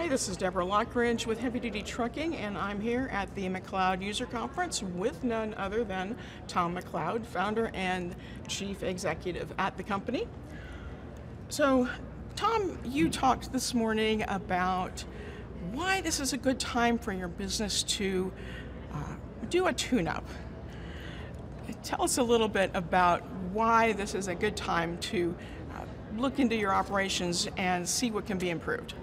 Hi, this is Deborah Lockridge with Heavy Duty Trucking, and I'm here at the McLeod User Conference with none other than Tom McLeod, founder and chief executive at the company. So, Tom, you talked this morning about why this is a good time for your business to uh, do a tune up. Tell us a little bit about why this is a good time to uh, look into your operations and see what can be improved.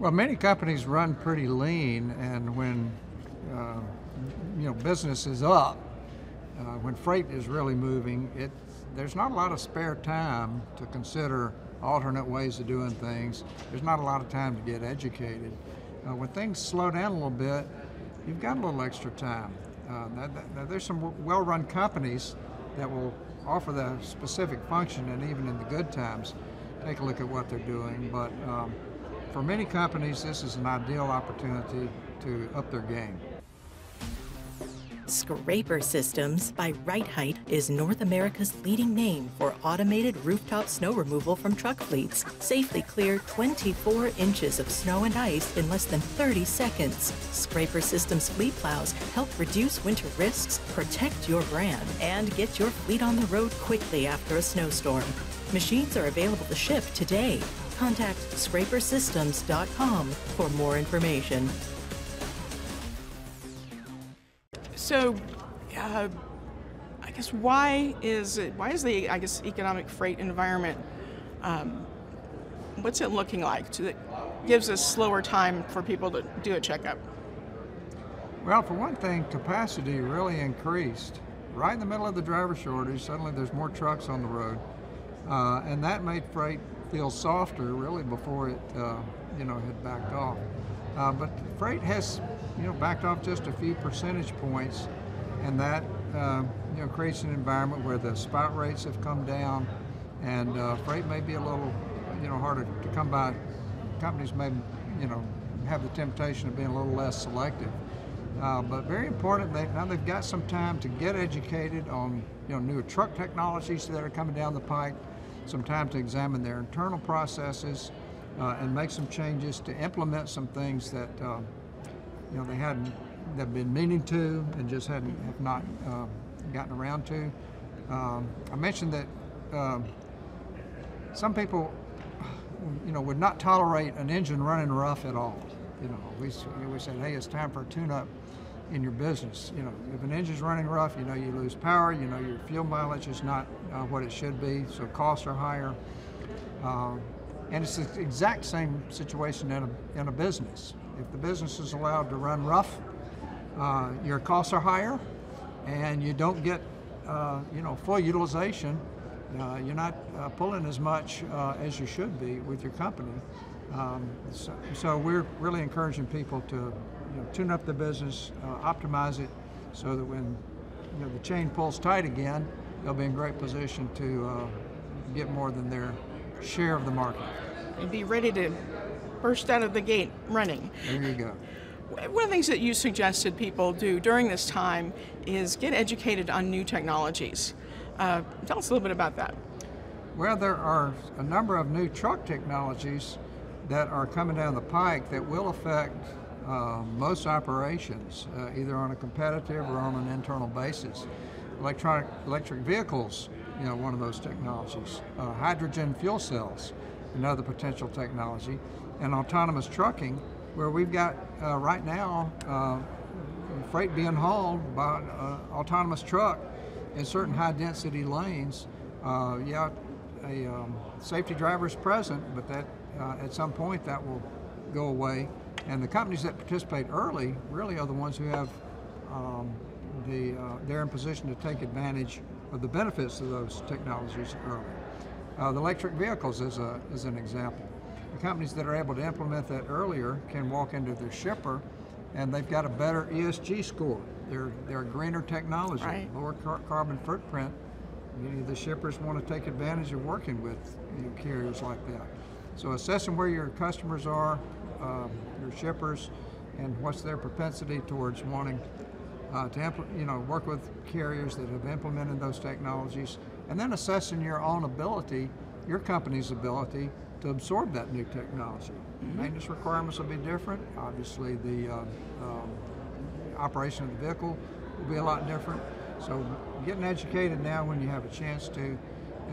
Well, many companies run pretty lean, and when uh, you know business is up, uh, when freight is really moving, it there's not a lot of spare time to consider alternate ways of doing things. There's not a lot of time to get educated. Uh, when things slow down a little bit, you've got a little extra time. Uh, now, now there's some well-run companies that will offer the specific function, and even in the good times, take a look at what they're doing. But um, for many companies, this is an ideal opportunity to up their game. Scraper Systems by Rite-Height is North America's leading name for automated rooftop snow removal from truck fleets. Safely clear 24 inches of snow and ice in less than 30 seconds. Scraper Systems fleet plows help reduce winter risks, protect your brand, and get your fleet on the road quickly after a snowstorm. Machines are available to ship today. Contact scrapersystems.com for more information. So, uh, I guess why is it, why is the I guess economic freight environment um, what's it looking like? To, that gives us slower time for people to do a checkup. Well, for one thing, capacity really increased. Right in the middle of the driver shortage, suddenly there's more trucks on the road, uh, and that made freight feel softer really before it, uh, you know, had backed off. Uh, but freight has, you know, backed off just a few percentage points, and that, uh, you know, creates an environment where the spot rates have come down, and uh, freight may be a little, you know, harder to come by. Companies may, you know, have the temptation of being a little less selective. Uh, but very important, they, now they've got some time to get educated on you know, newer truck technologies that are coming down the pike, some time to examine their internal processes uh, and make some changes to implement some things that uh, you know they hadn't they've been meaning to and just hadn't have not uh, gotten around to. Um, I mentioned that um, some people you know would not tolerate an engine running rough at all. You know, we, we said, hey, it's time for a tune-up in your business. You know, if an engine's running rough, you know you lose power. You know your fuel mileage is not uh, what it should be, so costs are higher. Uh, and it's the exact same situation in a, in a business. If the business is allowed to run rough, uh, your costs are higher, and you don't get uh, you know full utilization. Uh, you're not pulling as much as you should be with your company. Um, so, so we're really encouraging people to you know, tune up the business, uh, optimize it, so that when you know, the chain pulls tight again, they'll be in great position to uh, get more than their share of the market. And be ready to burst out of the gate running. There you go. One of the things that you suggested people do during this time is get educated on new technologies. Uh, tell us a little bit about that. Well, there are a number of new truck technologies that are coming down the pike that will affect uh, most operations, uh, either on a competitive or on an internal basis. Electronic electric vehicles, you know, one of those technologies. Uh, hydrogen fuel cells, another potential technology, and autonomous trucking, where we've got uh, right now uh, freight being hauled by an autonomous truck in certain high density lanes. yeah, a um, safety driver is present, but that at some point that will go away and the companies that participate early really are the ones who have um, the, uh, they're in position to take advantage of the benefits of those technologies early. Uh, the electric vehicles is, a, is an example. The companies that are able to implement that earlier can walk into their shipper and they've got a better ESG score. They're, they're greener technology, right. lower car carbon footprint. Many of the shippers want to take advantage of working with you know, carriers like that. So assessing where your customers are, um, your shippers and what's their propensity towards wanting uh, to you know work with carriers that have implemented those technologies, and then assessing your own ability, your company's ability to absorb that new technology. Maintenance requirements will be different. Obviously, the um, um, operation of the vehicle will be a lot different. So, getting educated now when you have a chance to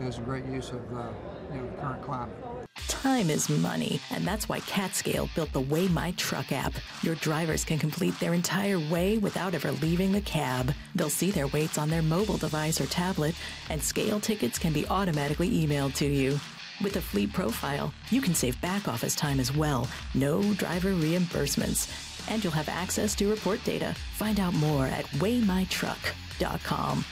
is a great use of uh, you know the current climate. Time is money, and that's why CAT Scale built the Weigh My Truck app. Your drivers can complete their entire weigh without ever leaving the cab. They'll see their weights on their mobile device or tablet, and scale tickets can be automatically emailed to you. With a fleet profile, you can save back office time as well. No driver reimbursements. And you'll have access to report data. Find out more at weighmytruck.com.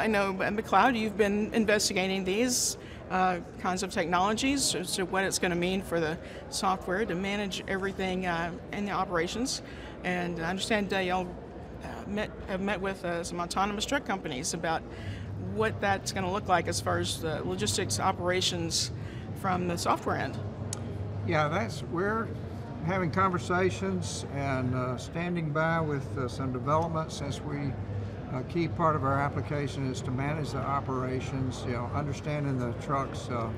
I know at McLeod you've been investigating these uh, kinds of technologies, as to what it's going to mean for the software to manage everything uh, in the operations. And I understand uh, y'all uh, met, have met with uh, some autonomous truck companies about what that's going to look like as far as the logistics operations from the software end. Yeah, that's we're having conversations and uh, standing by with uh, some developments as we a key part of our application is to manage the operations, you know, understanding the truck's uh,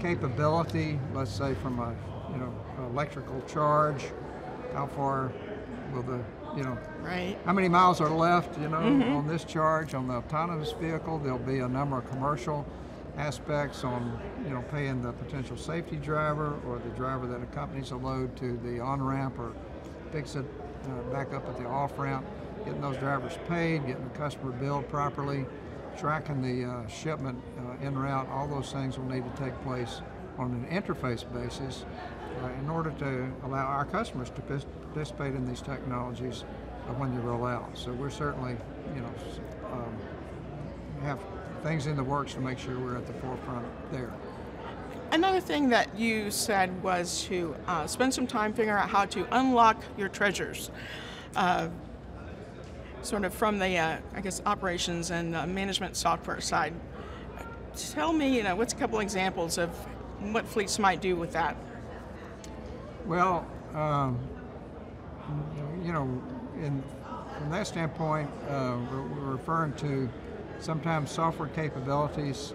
capability, let's say from a, you know, electrical charge, how far will the, you know, Right. how many miles are left, you know, on this charge. On the autonomous vehicle, there'll be a number of commercial aspects on, you know, paying the potential safety driver or the driver that accompanies a load to the on-ramp or picks it uh, back up at the off-ramp getting those drivers paid, getting the customer billed properly, tracking the uh, shipment uh, en route, all those things will need to take place on an interface basis uh, in order to allow our customers to participate in these technologies uh, when they roll out. So we're certainly, you know, um, have things in the works to make sure we're at the forefront there. Another thing that you said was to uh, spend some time figuring out how to unlock your treasures. Uh, sort of from the, uh, I guess, operations and uh, management software side. Tell me, you know, what's a couple examples of what fleets might do with that? Well, um, you know, in, from that standpoint, uh, we're, referring to sometimes software capabilities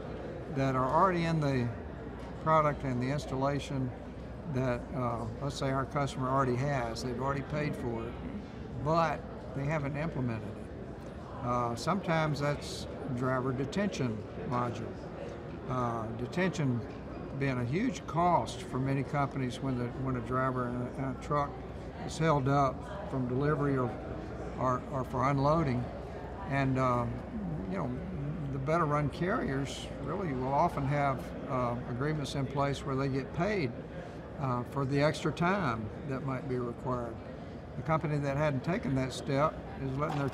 that are already in the product and the installation that, uh, let's say, our customer already has. They've already paid for it, but they haven't implemented it. Uh, sometimes that's driver detention module. Uh, detention being a huge cost for many companies when the when a driver in a, in a truck is held up from delivery or or, or for unloading, and uh, you know the better run carriers really will often have uh, agreements in place where they get paid uh, for the extra time that might be required. The company that hadn't taken that step is letting their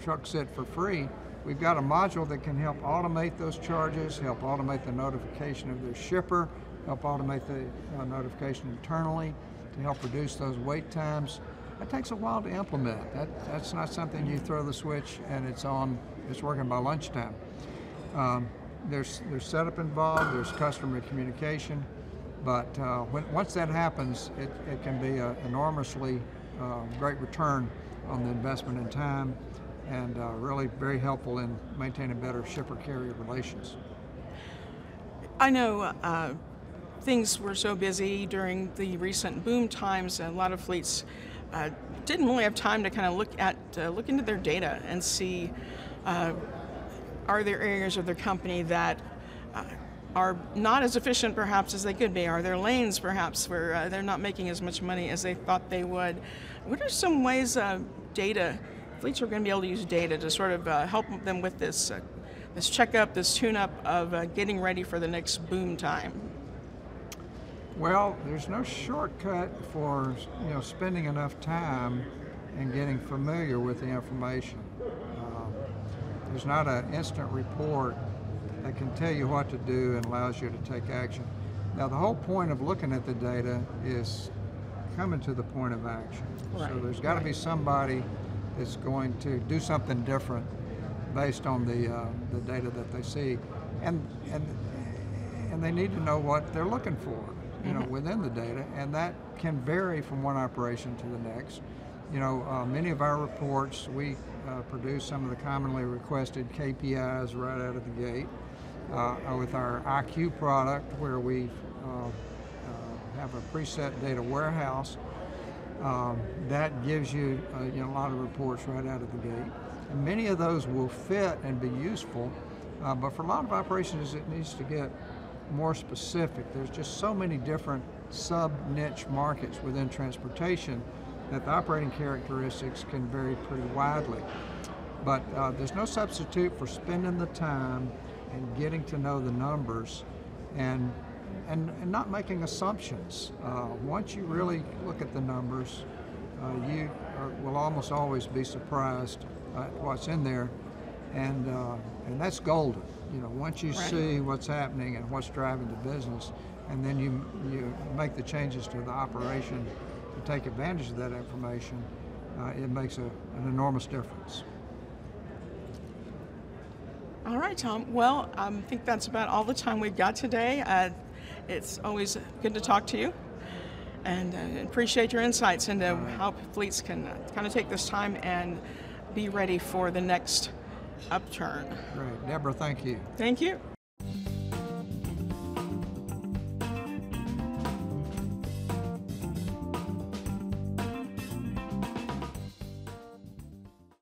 truck sit for free. We've got a module that can help automate those charges, help automate the notification of their shipper, help automate the uh, notification internally to help reduce those wait times. That takes a while to implement. That, that's not something you throw the switch and it's on, it's working by lunchtime. Um, there's, there's setup involved, there's customer communication, but uh, when, once that happens, it, it can be an enormously uh, great return on the investment in time and uh, really very helpful in maintaining better shipper carrier relations. I know uh, things were so busy during the recent boom times, and a lot of fleets uh, didn't really have time to kind of look at uh, look into their data and see uh, are there areas of their company that uh, are not as efficient perhaps as they could be? Are there lanes perhaps where uh, they're not making as much money as they thought they would? What are some ways uh, data, fleets are going to be able to use data to sort of uh, help them with this, uh, this checkup, this tune-up of uh, getting ready for the next boom time? Well, there's no shortcut for you know spending enough time and getting familiar with the information. Um, there's not an instant report that can tell you what to do and allows you to take action. Now, the whole point of looking at the data is coming to the point of action. Right, So there's got to be somebody that's going to do something different based on the uh, the data that they see, and and and they need to know what they're looking for, you know, within the data, and that can vary from one operation to the next. You know, uh, many of our reports, we uh, produce some of the commonly requested KPIs right out of the gate. Uh, with our IQ product, where we uh, uh, have a preset data warehouse, um, that gives you, uh, you know, a lot of reports right out of the gate. And many of those will fit and be useful, but for a lot of operations, it needs to get more specific. There's just so many different sub niche markets within transportation that the operating characteristics can vary pretty widely. But uh, there's no substitute for spending the time and getting to know the numbers and and, and not making assumptions. Uh, once you really look at the numbers, uh, you are, will almost always be surprised at what's in there, and uh, and that's golden. You know, once you Right. see what's happening and what's driving the business, and then you you make the changes to the operation to take advantage of that information, uh, it makes a, an enormous difference. All right, Tom. Well, um, I think that's about all the time we've got today. Uh, it's always good to talk to you and uh, appreciate your insights into how fleets can uh, kind of take this time and be ready for the next upturn. Great, Deborah. Thank you. Thank you.